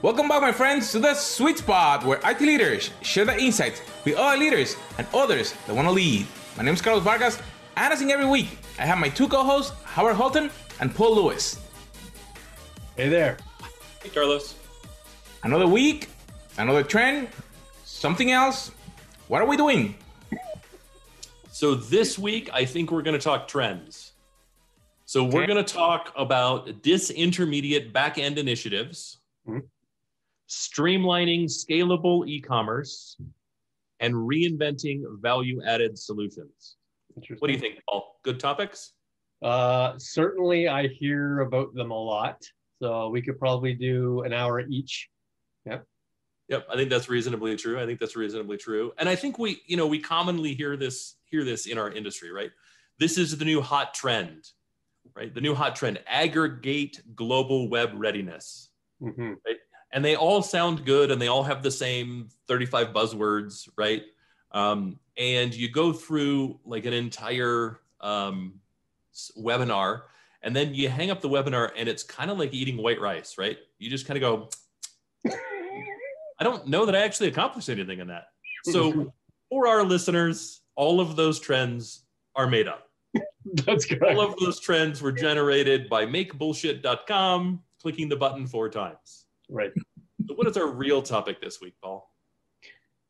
Welcome back, my friends, to the sweet spot where IT leaders share their insights with other leaders and others that want to lead. My name is Carlos Vargas, and as in every week, I have my two co-hosts, Howard Holton and Paul Lewis. Hey there. Hey, Carlos. Another week, another trend, something else. What are we doing? So this week, I think we're going to talk trends. So we're Okay. going to talk about disintermediate back-end initiatives, Mhm. Streamlining scalable e-commerce, and reinventing value-added solutions. What do you think, Paul? Good topics? Uh, certainly, I hear about them a lot. So we could probably do an hour each. Yep, Yep, I think that's reasonably true. I think that's reasonably true. And I think we, you know, we commonly hear this hear this in our industry, right? This is the new hot trend, right? The new hot trend, aggregate global web readiness. hmm and they all sound good and they all have the same 35 buzzwords right? Um, and you go through like an entire um, webinar and then you hang up the webinar and it's kind of like eating white rice right? You just kind of go i don't know that i actually accomplished anything in that. So for our listeners all of those trends are made up. That's correct. all of those trends were generated by makebullshit.com clicking the button four times right. so what is our real topic this week, Paul?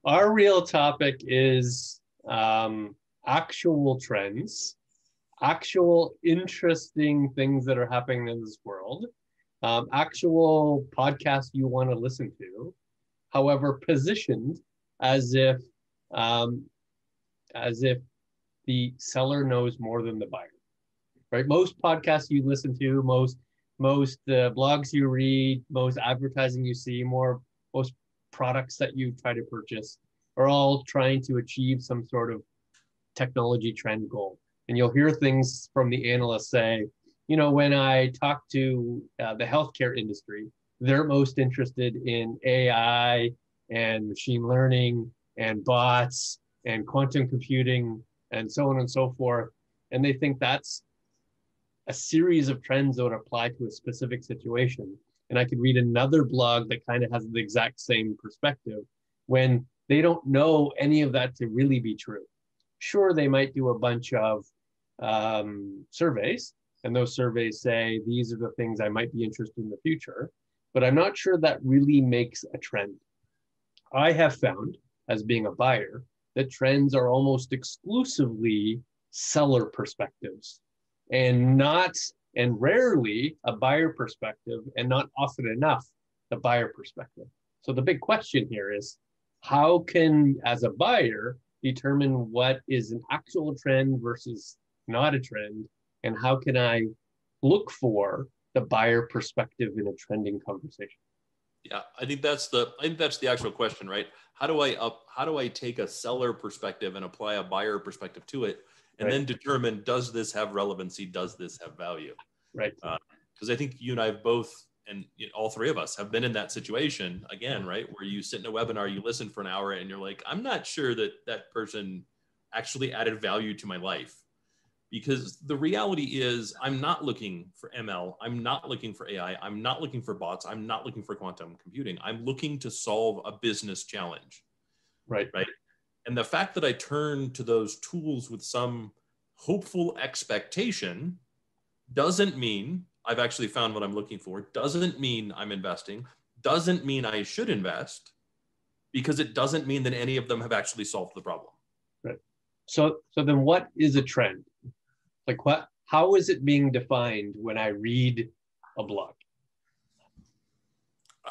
Our real topic is um, actual trends, actual interesting things that are happening in this world, um, actual podcasts you want to listen to, however, positioned as if um, as if the seller knows more than the buyer. Right? Most podcasts you listen to, most most uh, blogs you read, most advertising you see, more most products that you try to purchase are all trying to achieve some sort of technology trend goal. And you'll hear things from the analysts say, you know, when I talk to uh, the healthcare industry, they're most interested in AI and machine learning and bots and quantum computing and so on and so forth. And they think that's a series of trends that would apply to a specific situation. And I could read another blog that kind of has the exact same perspective when they don't know any of that to really be true. Sure, they might do a bunch of um, surveys, and those surveys say these are the things I might be interested in the future, but I'm not sure that really makes a trend. I have found, as being a buyer, that trends are almost exclusively seller perspectives and not and rarely a buyer perspective and not often enough the buyer perspective. So the big question here is how can as a buyer determine what is an actual trend versus not a trend? And how can i look for the buyer perspective in a trending conversation? Yeah, I think that's the I think that's the actual question, right? How do I up how do I take a seller perspective and apply a buyer perspective to it and Right. then determine does this have relevancy, does this have value? right uh, Because I think you and I have both and you know, all three of us have been in that situation again, right? Where you sit in a webinar, you listen for an hour and you're like, I'm not sure that that person actually added value to my life. Because the reality is, I'm not looking for ML. I'm not looking for AI. I'm not looking for bots. I'm not looking for quantum computing. I'm looking to solve a business challenge. Right. Right And the fact that I turn to those tools with some hopeful expectation doesn't mean I've actually found what I'm looking for, doesn't mean I'm investing, doesn't mean I should invest, because it doesn't mean that any of them have actually solved the problem. Right. So so then what is a trend like what how is it being defined when i read a blog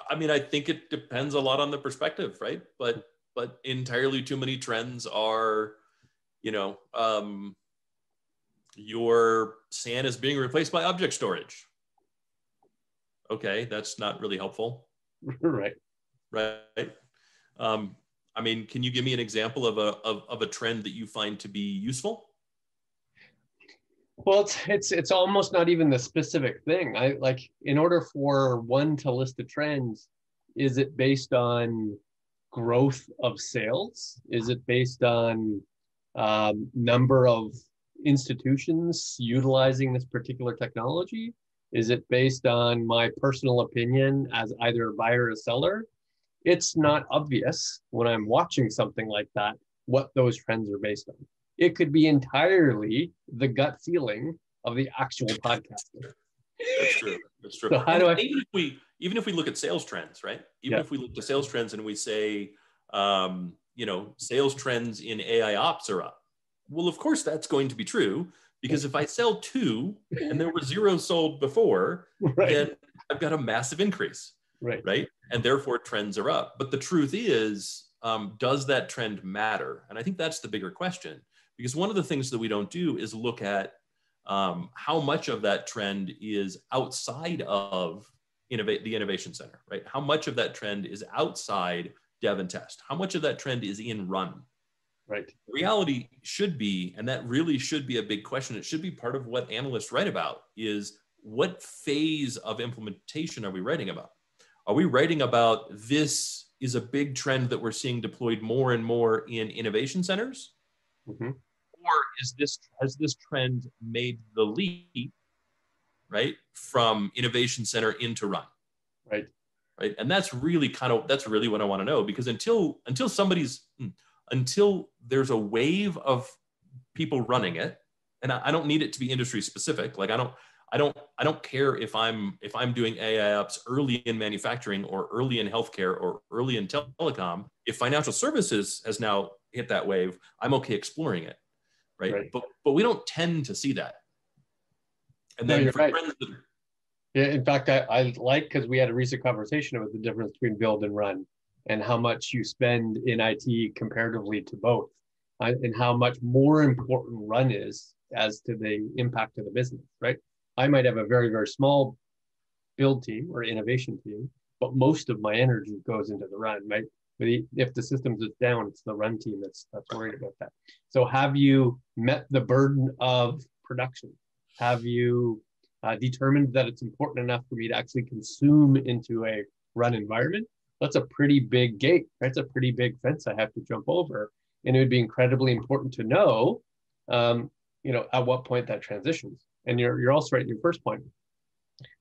I mean, I think it depends a lot on the perspective, right? But but entirely too many trends are, you know, um, your SAN is being replaced by object storage. Okay, that's not really helpful, right right? Um, I mean, can you give me an example of a of, of a trend that you find to be useful? Well, it's it's it's almost not even the specific thing. I like in order for one to list a trend, is it based on growth of sales? Is it based on um, number of institutions utilizing this particular technology? Is it based on my personal opinion as either a buyer or a seller? It's not obvious when I'm watching something like that what those trends are based on. It could be entirely the gut feeling of the actual podcaster. That's true. That's true. So how do I? even if we even if we look at sales trends, right? Even Yeah. if we look at sales trends and we say, um, you know, sales trends in AI ops are up. Well, of course that's going to be true because if I sell two and there were zero sold before, Right. then I've got a massive increase, Right. right? And therefore trends are up. But the truth is, um, does that trend matter? And I think that's the bigger question because one of the things that we don't do is look at um, how much of that trend is outside of innovate the innovation center, right? How much of that trend is outside dev and test? How much of that trend is in run? Right. reality should be and that really should be a big question it should be part of what analysts write about is what phase of implementation are we writing about are we writing about this is a big trend that we're seeing deployed more and more in innovation centers Mhm. or is this has this trend made the leap right from innovation center into run Right. right and that's really kind of that's really what i want to know because until until somebody's hmm, until there's a wave of people running it and I, I don't need it to be industry specific like i don't i don't i don't care if i'm if i'm doing ai ops early in manufacturing or early in healthcare or early in telecom if financial services has now hit that wave i'm okay exploring it right, Right. but but we don't tend to see that and then you're for right. that Yeah, in fact, I, I like because we had a recent conversation about the difference between build and run and how much you spend in IT comparatively to both, uh, and how much more important run is as to the impact of the business, right? I might have a very, very small build team or innovation team, but most of my energy goes into the run, right? But if the systems is down, it's the run team that's that's worried about that. So have you met the burden of production? Have you uh, determined that it's important enough for me to actually consume into a run environment, that's a pretty big gate. That's a pretty big fence I have to jump over, and it would be incredibly important to know, um, you know, at what point that transitions. And you're you're also right in your first point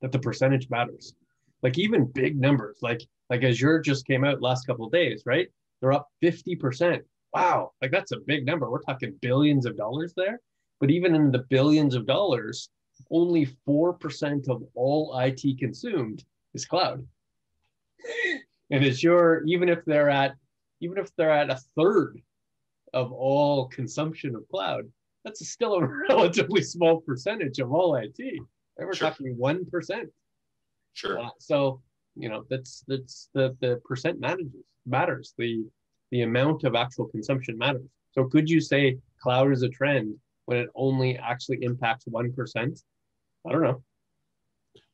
that the percentage matters. Like even big numbers, like like Azure just came out last couple of days, right? They're up fifty percent. Wow, like that's a big number. We're talking billions of dollars there. But even in the billions of dollars, only 4% of all IT consumed is cloud. And Azure, even if they're at, even if they're at a third of all consumption of cloud, that's still a relatively small percentage of all IT. And we're Sure. talking 1%. sure Uh, so, you know, that's, that's the, the percent matters, matters. The, the amount of actual consumption matters. So could you say cloud is a trend when it only actually impacts 1%? I don't know.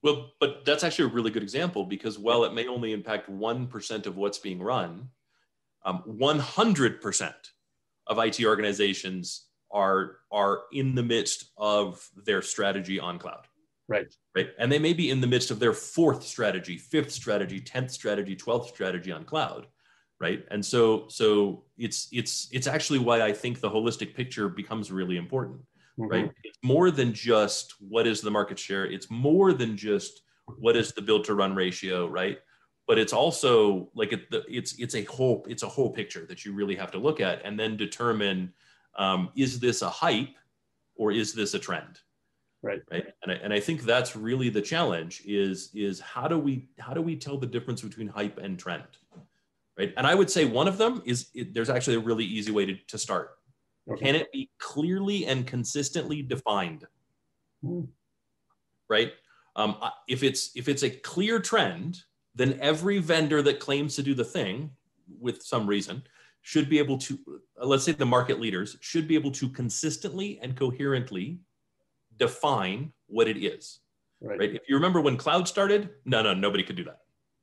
Well, but that's actually a really good example because while it may only impact 1% of what's being run, um, 100% of IT organizations are, are in the midst of their strategy on cloud, Right. right? And they may be in the midst of their fourth strategy, fifth strategy, 10th strategy, 12th strategy on cloud, right? And so, so it's, it's, it's actually why I think the holistic picture becomes really important right? It's more than just what is the market share. It's more than just what is the build to run ratio, right? But it's also like it, the, it's it's a whole it's a whole picture that you really have to look at and then determine um, is this a hype or is this a trend, Right. Right. And I, and I think that's really the challenge is is how do we how do we tell the difference between hype and trend, right? And I would say one of them is it, there's actually a really easy way to, to start Okay. can it be clearly and consistently defined Hmm. right um, if it's if it's a clear trend then every vendor that claims to do the thing with some reason should be able to uh, let's say the market leaders should be able to consistently and coherently define what it is Right. right if you remember when cloud started no no nobody could do that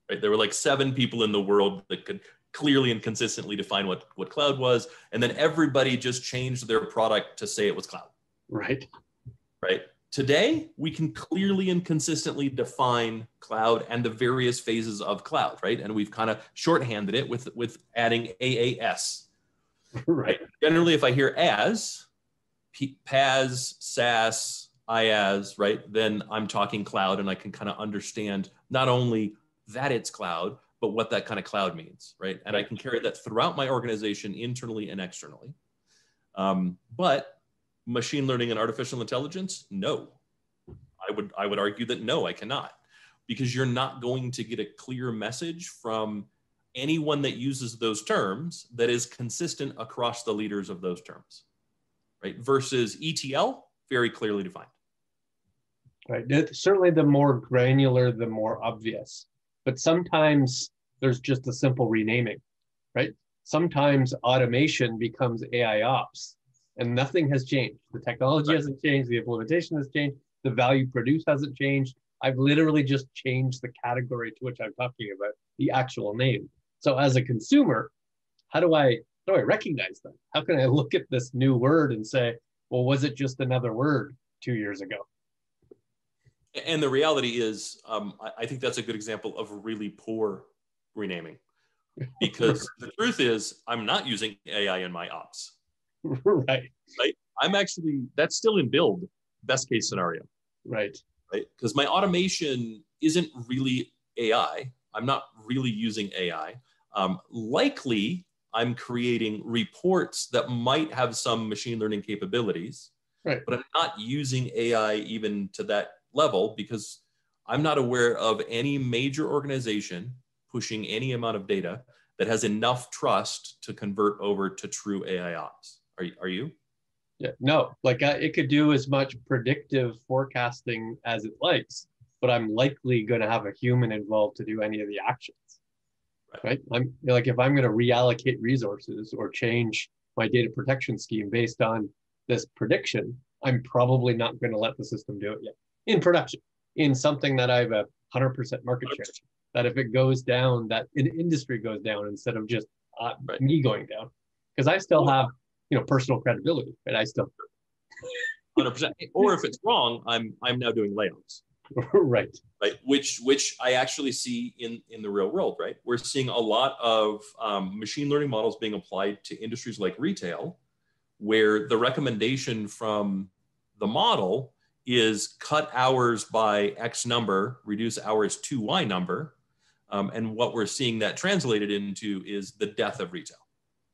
right there were like seven people in the world that could clearly and consistently define what what cloud was and then everybody just changed their product to say it was cloud Right. right today we can clearly and consistently define cloud and the various phases of cloud right and we've kind of shorthanded it with with adding aas Right. generally if i hear as P- PaaS, SaaS, IaaS, right? Then I'm talking cloud and I can kind of understand not only that it's cloud, but what that kind of cloud means, right? And I can carry that throughout my organization internally and externally. Um, but machine learning and artificial intelligence, no. I would I would argue that no, I cannot, because you're not going to get a clear message from anyone that uses those terms that is consistent across the leaders of those terms, right? Versus ETL, very clearly defined. Right. Certainly, the more granular, the more obvious. But sometimes there's just a simple renaming, right? Sometimes automation becomes AI ops and nothing has changed. The technology right. hasn't changed, the implementation has changed, the value produced hasn't changed. I've literally just changed the category to which I'm talking about, the actual name. So as a consumer, how do I how do I recognize that? How can I look at this new word and say, well, was it just another word two years ago? And the reality is, um, I, I think that's a good example of really poor renaming because the truth is, I'm not using AI in my ops. right. Right. I'm actually, that's still in build, best case scenario. Right. Right. Because my automation isn't really AI. I'm not really using AI. Um, likely, I'm creating reports that might have some machine learning capabilities, right. but I'm not using AI even to that level because I'm not aware of any major organization pushing any amount of data that has enough trust to convert over to true AI ops. Are, are you? Yeah, no, like it could do as much predictive forecasting as it likes, but I'm likely going to have a human involved to do any of the actions. Right. right? I'm like, if I'm going to reallocate resources or change my data protection scheme based on this prediction, I'm probably not going to let the system do it yet in production, in something that I have a 100% market share. That if it goes down, that an industry goes down instead of just uh, right. me going down. Because I still have, you know, personal credibility, and I still. 100%. Or if it's wrong, I'm I'm now doing layoffs. right. Right. Which which I actually see in in the real world. Right. We're seeing a lot of um, machine learning models being applied to industries like retail, where the recommendation from the model is cut hours by X number, reduce hours to Y number. Um, and what we're seeing that translated into is the death of retail.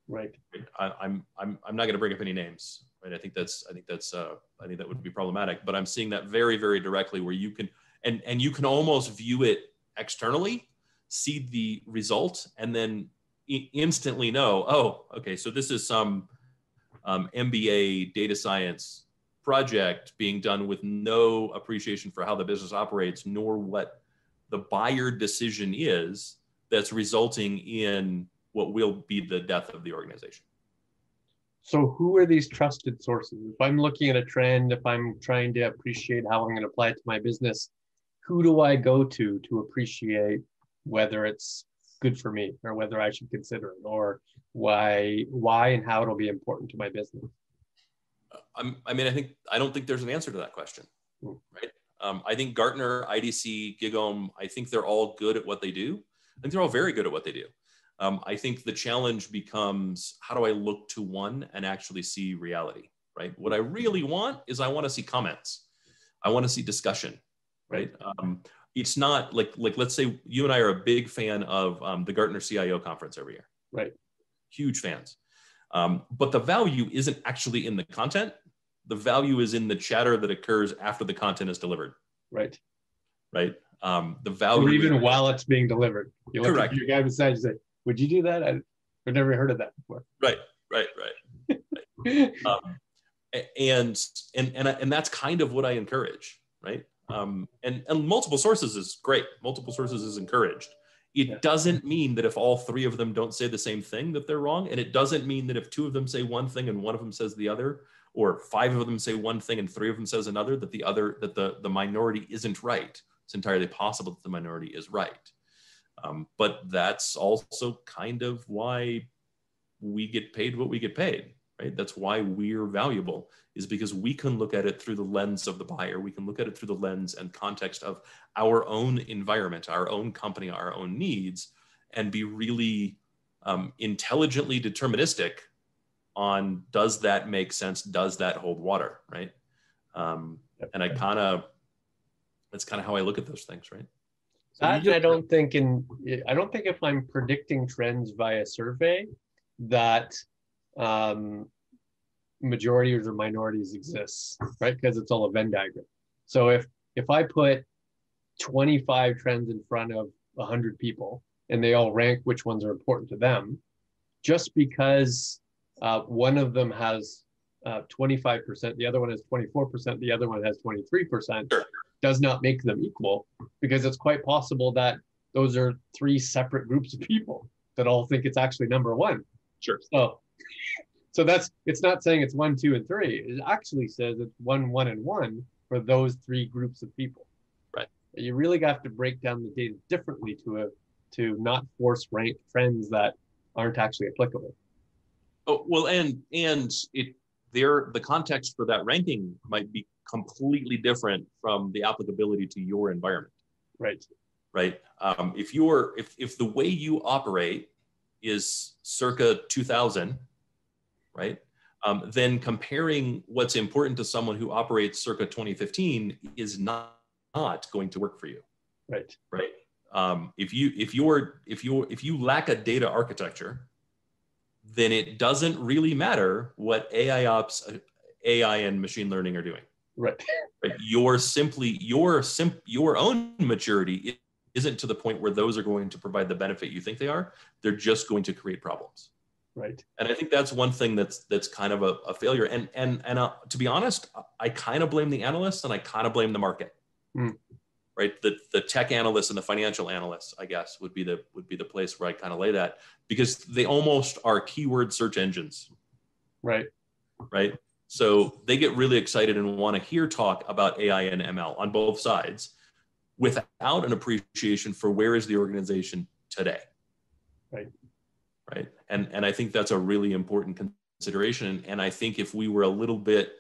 Right. I, am I'm, I'm, I'm not going to bring up any names. Right. I think that's, I think that's, uh, I think that would be problematic, but I'm seeing that very, very directly where you can, and, and you can almost view it externally, see the result, and then instantly know, oh, okay, so this is some um, MBA data science project being done with no appreciation for how the business operates, nor what the buyer decision is that's resulting in what will be the death of the organization. So, who are these trusted sources? If I'm looking at a trend, if I'm trying to appreciate how I'm going to apply it to my business, who do I go to to appreciate whether it's good for me or whether I should consider it or why why and how it'll be important to my business? I'm, i mean, I think I don't think there's an answer to that question, hmm. right? Um, I think Gartner, IDC, GigaOm, I think they're all good at what they do. I think they're all very good at what they do. Um, I think the challenge becomes how do I look to one and actually see reality, right? What I really want is I want to see comments. I want to see discussion, right? Um, it's not like like let's say you and I are a big fan of um, the Gartner CIO conference every year, right? Huge fans. Um, but the value isn't actually in the content the value is in the chatter that occurs after the content is delivered. Right. Right. Um, the value. Or even while it's being delivered. You look correct. your guy beside you say, "Would you do that?" I, have never heard of that before. Right. Right. Right. right. Um, and and and and that's kind of what I encourage. Right. Um, and and multiple sources is great. Multiple sources is encouraged. It yeah. doesn't mean that if all three of them don't say the same thing that they're wrong, and it doesn't mean that if two of them say one thing and one of them says the other, or five of them say one thing and three of them says another, that the other, that the, the minority isn't right. It's entirely possible that the minority is right. Um, but that's also kind of why we get paid what we get paid, right? That's why we're valuable, is because we can look at it through the lens of the buyer. We can look at it through the lens and context of our own environment, our own company, our own needs, and be really um, intelligently deterministic on does that make sense? Does that hold water? Right. Um, And I kind of, that's kind of how I look at those things, right? So that, I don't think in, I don't think if I'm predicting trends via survey that um, majorities or minorities exists, right? Because it's all a Venn diagram. So if if I put 25 trends in front of 100 people and they all rank which ones are important to them, just because uh, one of them has uh, 25%, the other one has 24%, the other one has 23%, does not make them equal because it's quite possible that those are three separate groups of people that all think it's actually number one. Sure. So, so that's it's not saying it's one, two, and three. It actually says it's one, one, and one for those three groups of people. Right. You really have to break down the data differently to a to not force rank trends that aren't actually applicable. Oh well, and and it there the context for that ranking might be completely different from the applicability to your environment. Right. Right. Um, if you're if if the way you operate is circa 2000, right? Um, then comparing what's important to someone who operates circa 2015 is not, not going to work for you. Right. Right. Um, if you if you're if you if you lack a data architecture, then it doesn't really matter what AI ops, AI and machine learning are doing. Right. right? Your simply your sim your own maturity isn't to the point where those are going to provide the benefit you think they are. They're just going to create problems. Right. And I think that's one thing that's that's kind of a, a failure. And and and uh, to be honest, I kind of blame the analysts and I kind of blame the market. Mm. Right. The the tech analysts and the financial analysts, I guess, would be the would be the place where I kind of lay that because they almost are keyword search engines. Right. Right. So they get really excited and want to hear talk about AI and ML on both sides without an appreciation for where is the organization today. Right. Right? And and i think that's a really important consideration. And i think if we were a little bit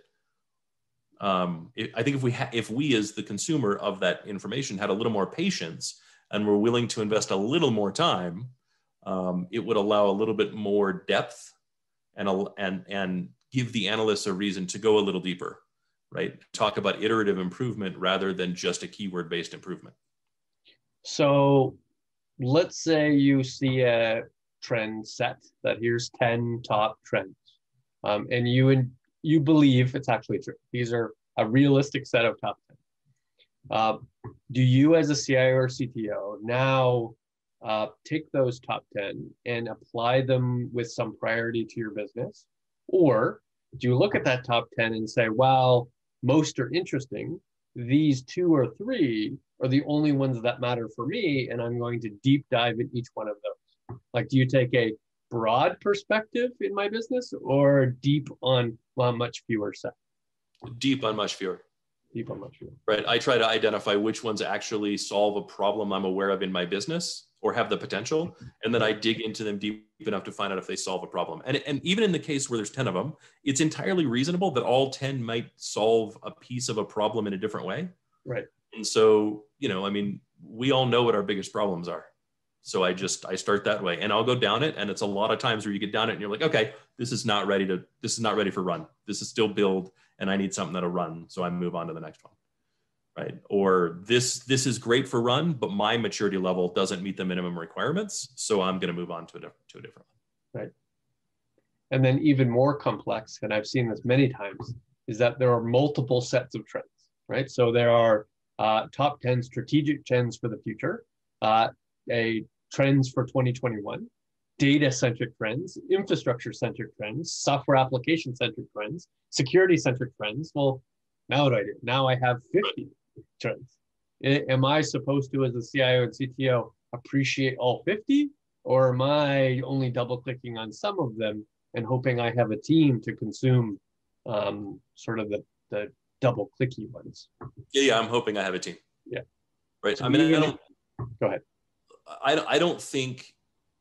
um, i think if we ha- if we as the consumer of that information had a little more patience and were willing to invest a little more time um, it would allow a little bit more depth and and and give the analysts a reason to go a little deeper right talk about iterative improvement rather than just a keyword based improvement so let's say you see a trend set that here's 10 top trends. Um, and you and you believe it's actually true. These are a realistic set of top 10. Uh, do you as a CIO or CTO now uh, take those top 10 and apply them with some priority to your business? Or do you look at that top 10 and say, well, most are interesting. These two or three are the only ones that matter for me, and I'm going to deep dive in each one of those. Like, do you take a broad perspective in my business or deep on well, much fewer set? Deep on much fewer. Deep on much fewer. Right. I try to identify which ones actually solve a problem I'm aware of in my business or have the potential. And then I dig into them deep enough to find out if they solve a problem. And, and even in the case where there's 10 of them, it's entirely reasonable that all 10 might solve a piece of a problem in a different way. Right. And so, you know, I mean, we all know what our biggest problems are. So I just I start that way, and I'll go down it, and it's a lot of times where you get down it, and you're like, okay, this is not ready to this is not ready for run. This is still build, and I need something that'll run. So I move on to the next one, right? Or this this is great for run, but my maturity level doesn't meet the minimum requirements, so I'm going to move on to a to a different one. Right. And then even more complex, and I've seen this many times, is that there are multiple sets of trends, right? So there are uh, top 10 strategic trends for the future, uh, a trends for 2021, data centric trends, infrastructure centric trends, software application centric trends, security centric trends. Well, now what do I do? Now I have 50 trends. Am I supposed to, as a CIO and CTO, appreciate all 50? Or am I only double clicking on some of them and hoping I have a team to consume um, sort of the, the double clicky ones? Yeah, yeah, I'm hoping I have a team. Yeah. Right. So I mean, I don't. Go ahead. I, I don't think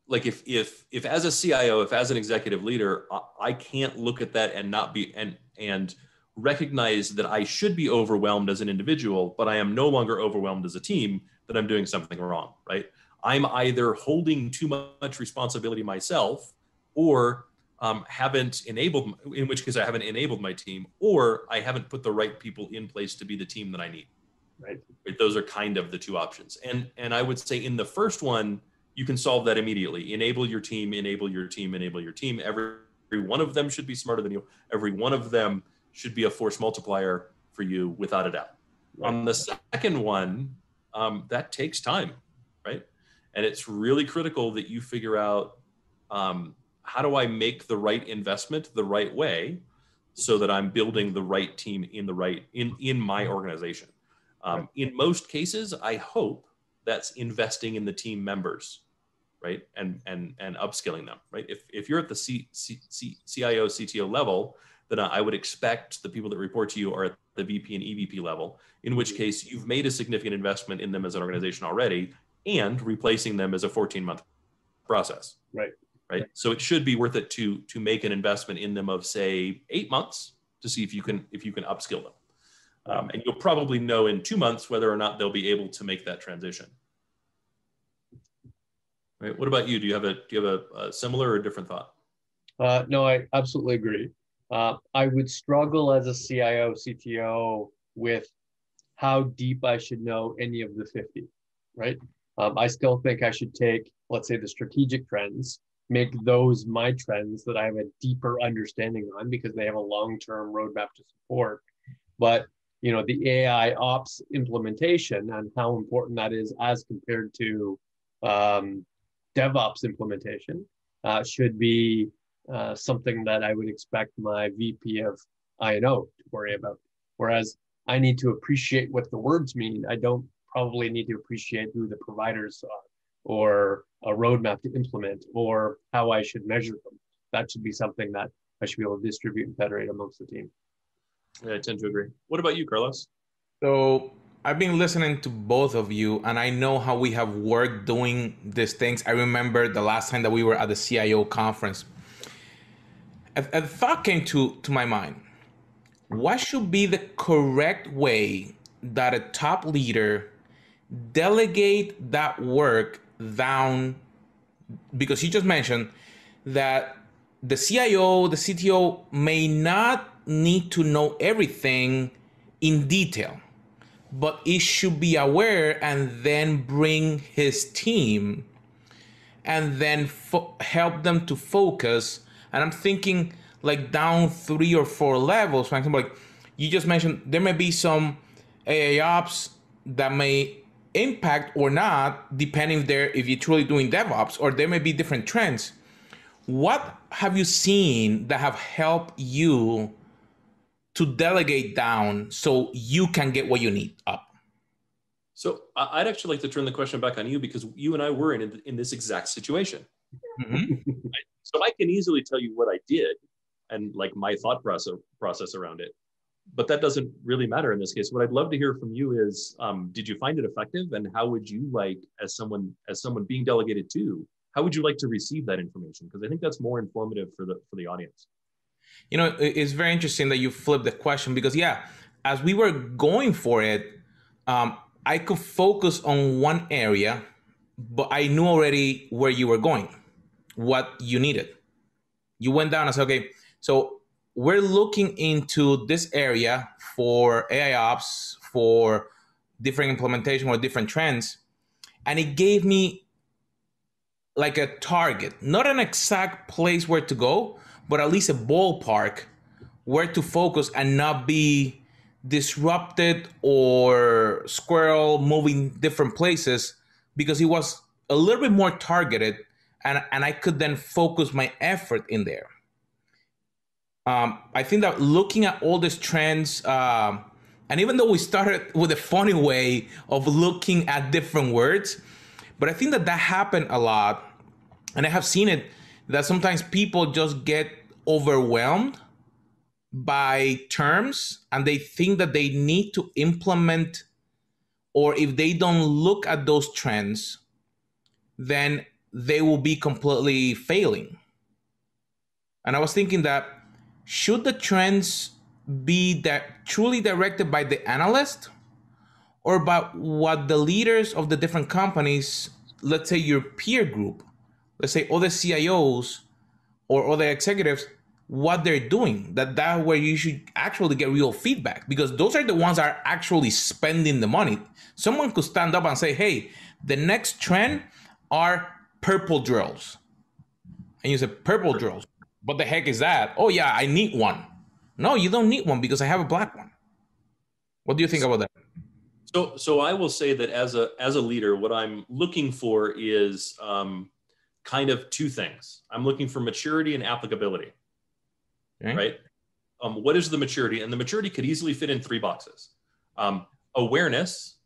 like if if if as a CIO, if as an executive leader, I, I can't look at that and not be and and recognize that I should be overwhelmed as an individual, but I am no longer overwhelmed as a team, that I'm doing something wrong, right? I'm either holding too much responsibility myself or um, haven't enabled, in which case I haven't enabled my team, or I haven't put the right people in place to be the team that I need. Right. right? Those are kind of the two options. And and I would say in the first one, you can solve that immediately. Enable your team, enable your team, enable your team. Every, every one of them should be smarter than you. Every one of them should be a force multiplier for you without a doubt. Right. On the second one, um, that takes time, right? And it's really critical that you figure out um, how do I make the right investment the right way so that I'm building the right team in the right in in my organization. Um, in most cases, I hope that's investing in the team members, right, and and and upskilling them, right. If if you're at the C, C, C, CIO CTO level, then I would expect the people that report to you are at the VP and EVP level. In which case, you've made a significant investment in them as an organization already, and replacing them as a 14 month process. Right right? So it should be worth it to to make an investment in them of say eight months to see if you can if you can upskill them, um, and you'll probably know in two months whether or not they'll be able to make that transition. Right. What about you? Do you have a do you have a, a similar or different thought? Uh, no, I absolutely agree. Uh, I would struggle as a CIO, CTO with how deep I should know any of the 50, right? Um, I still think I should take, let's say, the strategic trends make those my trends that I have a deeper understanding on because they have a long-term roadmap to support. But you know, the AI ops implementation and how important that is as compared to um, DevOps implementation uh, should be uh, something that I would expect my VP of I&O to worry about. Whereas I need to appreciate what the words mean. I don't probably need to appreciate who the providers are or a roadmap to implement or how I should measure them. That should be something that I should be able to distribute and federate amongst the team. Yeah, I tend to agree. What about you, Carlos? So I've been listening to both of you, and I know how we have worked doing these things. I remember the last time that we were at the CIO conference. A, a thought came to, to my mind. What should be the correct way that a top leader delegate that work down because you just mentioned that the CIO, the CTO may not need to know everything in detail, but he should be aware and then bring his team and then fo- help them to focus. And I'm thinking like down three or four levels. For example, like you just mentioned, there may be some AI ops that may impact or not, depending if if you're truly doing DevOps, or there may be different trends. What have you seen that have helped you to delegate down so you can get what you need up? So I'd actually like to turn the question back on you because you and I were in in this exact situation. Mm-hmm. so I can easily tell you what I did and like my thought process process around it but that doesn't really matter in this case. What I'd love to hear from you is, um, did you find it effective, and how would you like, as someone as someone being delegated to, how would you like to receive that information? Because I think that's more informative for the for the audience. You know, it's very interesting that you flipped the question because yeah, as we were going for it, um, I could focus on one area, but I knew already where you were going, what you needed. You went down and said, okay, so we're looking into this area for AI ops, for different implementation or different trends. And it gave me like a target, not an exact place where to go, but at least a ballpark where to focus and not be disrupted or squirrel moving different places because it was a little bit more targeted and, and I could then focus my effort in there. Um, I think that looking at all these trends, um, and even though we started with a funny way of looking at different words, but I think that that happened a lot, and I have seen it that sometimes people just get overwhelmed by terms and they think that they need to implement or if they don't look at those trends then they will be completely failing and i was thinking that should the trends be that truly directed by the analyst or by what the leaders of the different companies let's say your peer group let's say other cios or other executives what they're doing. That that where you should actually get real feedback because those are the ones that are actually spending the money. Someone could stand up and say, "Hey, the next trend are purple drills," and you say, "Purple drills? What the heck is that?" Oh yeah, I need one. No, you don't need one because I have a black one. What do you think about that? So, so I will say that as a as a leader, what I'm looking for is um, kind of two things. I'm looking for maturity and applicability. Okay. Right. Um, what is the maturity? And the maturity could easily fit in three boxes. Um, awareness.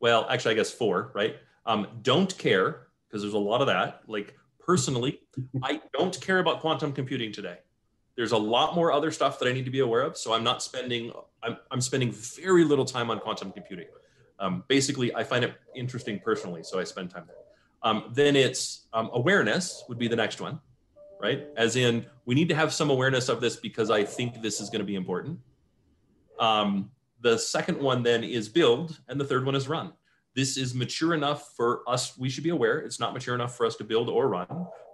Well, actually, I guess four. Right. Um, don't care because there's a lot of that. Like personally, I don't care about quantum computing today. There's a lot more other stuff that I need to be aware of. So I'm not spending, I'm, I'm spending very little time on quantum computing. Um, basically, I find it interesting personally, so I spend time there. Um, then it's um, awareness would be the next one, right? As in, we need to have some awareness of this because I think this is going to be important. Um, the second one then is build, and the third one is run. This is mature enough for us. We should be aware. It's not mature enough for us to build or run.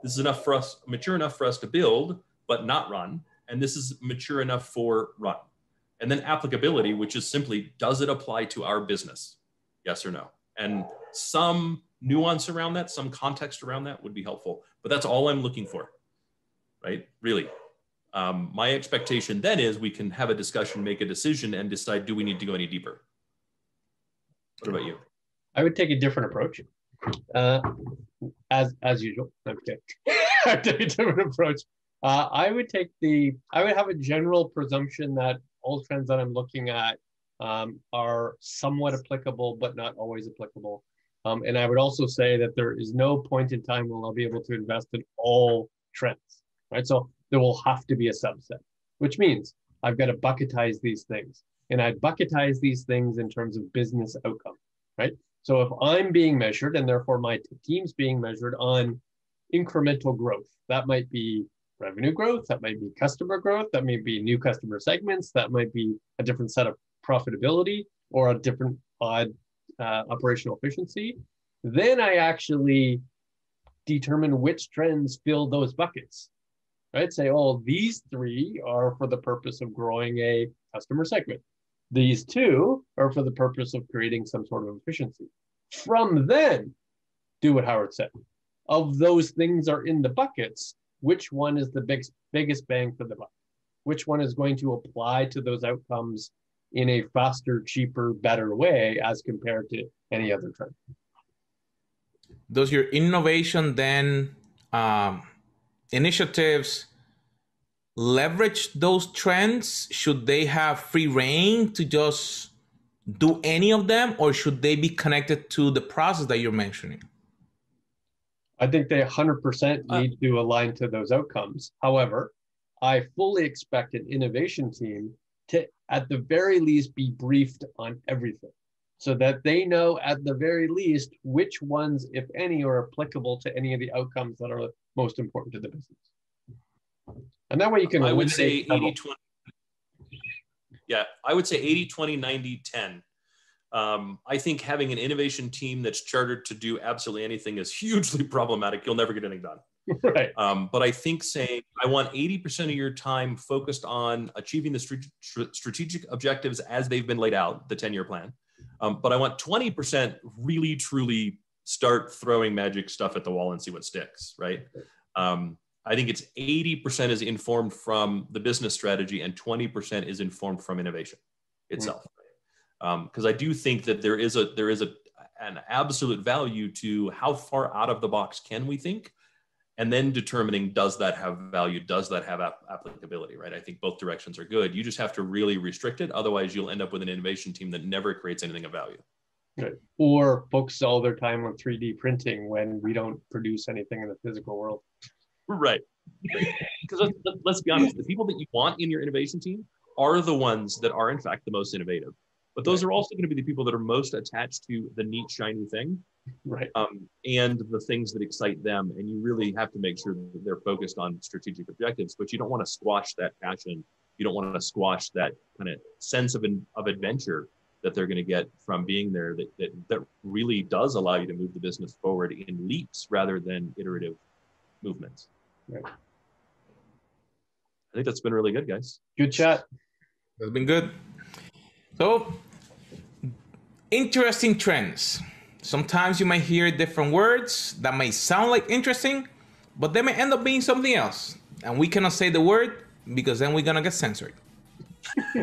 This is enough for us, mature enough for us to build, but not run. And this is mature enough for run. And then applicability, which is simply, does it apply to our business? Yes or no? And some nuance around that, some context around that would be helpful. But that's all I'm looking for, right? Really. Um, my expectation then is we can have a discussion, make a decision, and decide do we need to go any deeper? What about you? I would take a different approach. Uh, as as usual. Okay. I'd take a different approach. Uh, I would take the, I would have a general presumption that all trends that I'm looking at um, are somewhat applicable, but not always applicable. Um, and I would also say that there is no point in time when I'll be able to invest in all trends, right? So there will have to be a subset, which means I've got to bucketize these things. And I bucketize these things in terms of business outcome, right? So if I'm being measured and therefore my team's being measured on incremental growth, that might be revenue growth, that might be customer growth, that may be new customer segments, that might be a different set of profitability or a different odd uh, operational efficiency. Then I actually determine which trends fill those buckets. Right? Say, oh, these three are for the purpose of growing a customer segment. These two are for the purpose of creating some sort of efficiency. From then, do what Howard said. Of those things are in the buckets, which one is the big, biggest bang for the buck? Which one is going to apply to those outcomes in a faster, cheaper, better way as compared to any other trend? Does your innovation then um, initiatives leverage those trends? Should they have free reign to just do any of them, or should they be connected to the process that you're mentioning? I think they 100% uh, need to align to those outcomes. However, I fully expect an innovation team to, at the very least, be briefed on everything so that they know, at the very least, which ones, if any, are applicable to any of the outcomes that are most important to the business. And that way you can. I would say 80 20. Yeah, I would say 80 20, 90 10 um, I think having an innovation team that's chartered to do absolutely anything is hugely problematic. You'll never get anything done. Right. Um, but I think saying I want 80% of your time focused on achieving the strategic objectives as they've been laid out, the 10 year plan. Um, but I want 20% really, truly start throwing magic stuff at the wall and see what sticks, right? Um, I think it's 80% is informed from the business strategy and 20% is informed from innovation itself. Mm-hmm because um, I do think that there is a there is a an absolute value to how far out of the box can we think, and then determining does that have value, does that have ap- applicability, right? I think both directions are good. You just have to really restrict it, otherwise you'll end up with an innovation team that never creates anything of value. Good. Or focus all their time on 3D printing when we don't produce anything in the physical world. Right. Because let's, let's be honest, the people that you want in your innovation team are the ones that are in fact the most innovative. But those right. are also going to be the people that are most attached to the neat shiny thing. Right. Um, and the things that excite them. And you really have to make sure that they're focused on strategic objectives but you don't want to squash that passion. You don't want to squash that kind of sense of, an, of adventure that they're going to get from being there that, that, that really does allow you to move the business forward in leaps rather than iterative movements right think that's been really good, guys. Good chat. That's been good. So, interesting trends. Sometimes you might hear different words that may sound like interesting, but they may end up being something else. And we cannot say the word because then we're going to get censored.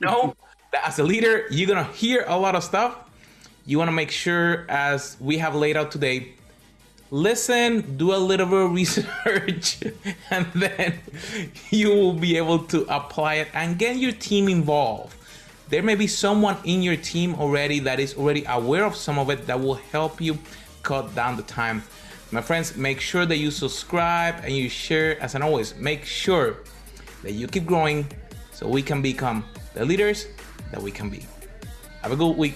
no, that as a leader, you're going to hear a lot of stuff. You want to make sure, as we have laid out today, listen, do a little bit of research, and then you will be able to apply it and get your team involved. There may be someone in your team already that is already aware of some of it that will help you cut down the time. My friends, make sure that you subscribe and you share. As always, make sure that you keep growing so we can become the leaders that we can be. Have a good week.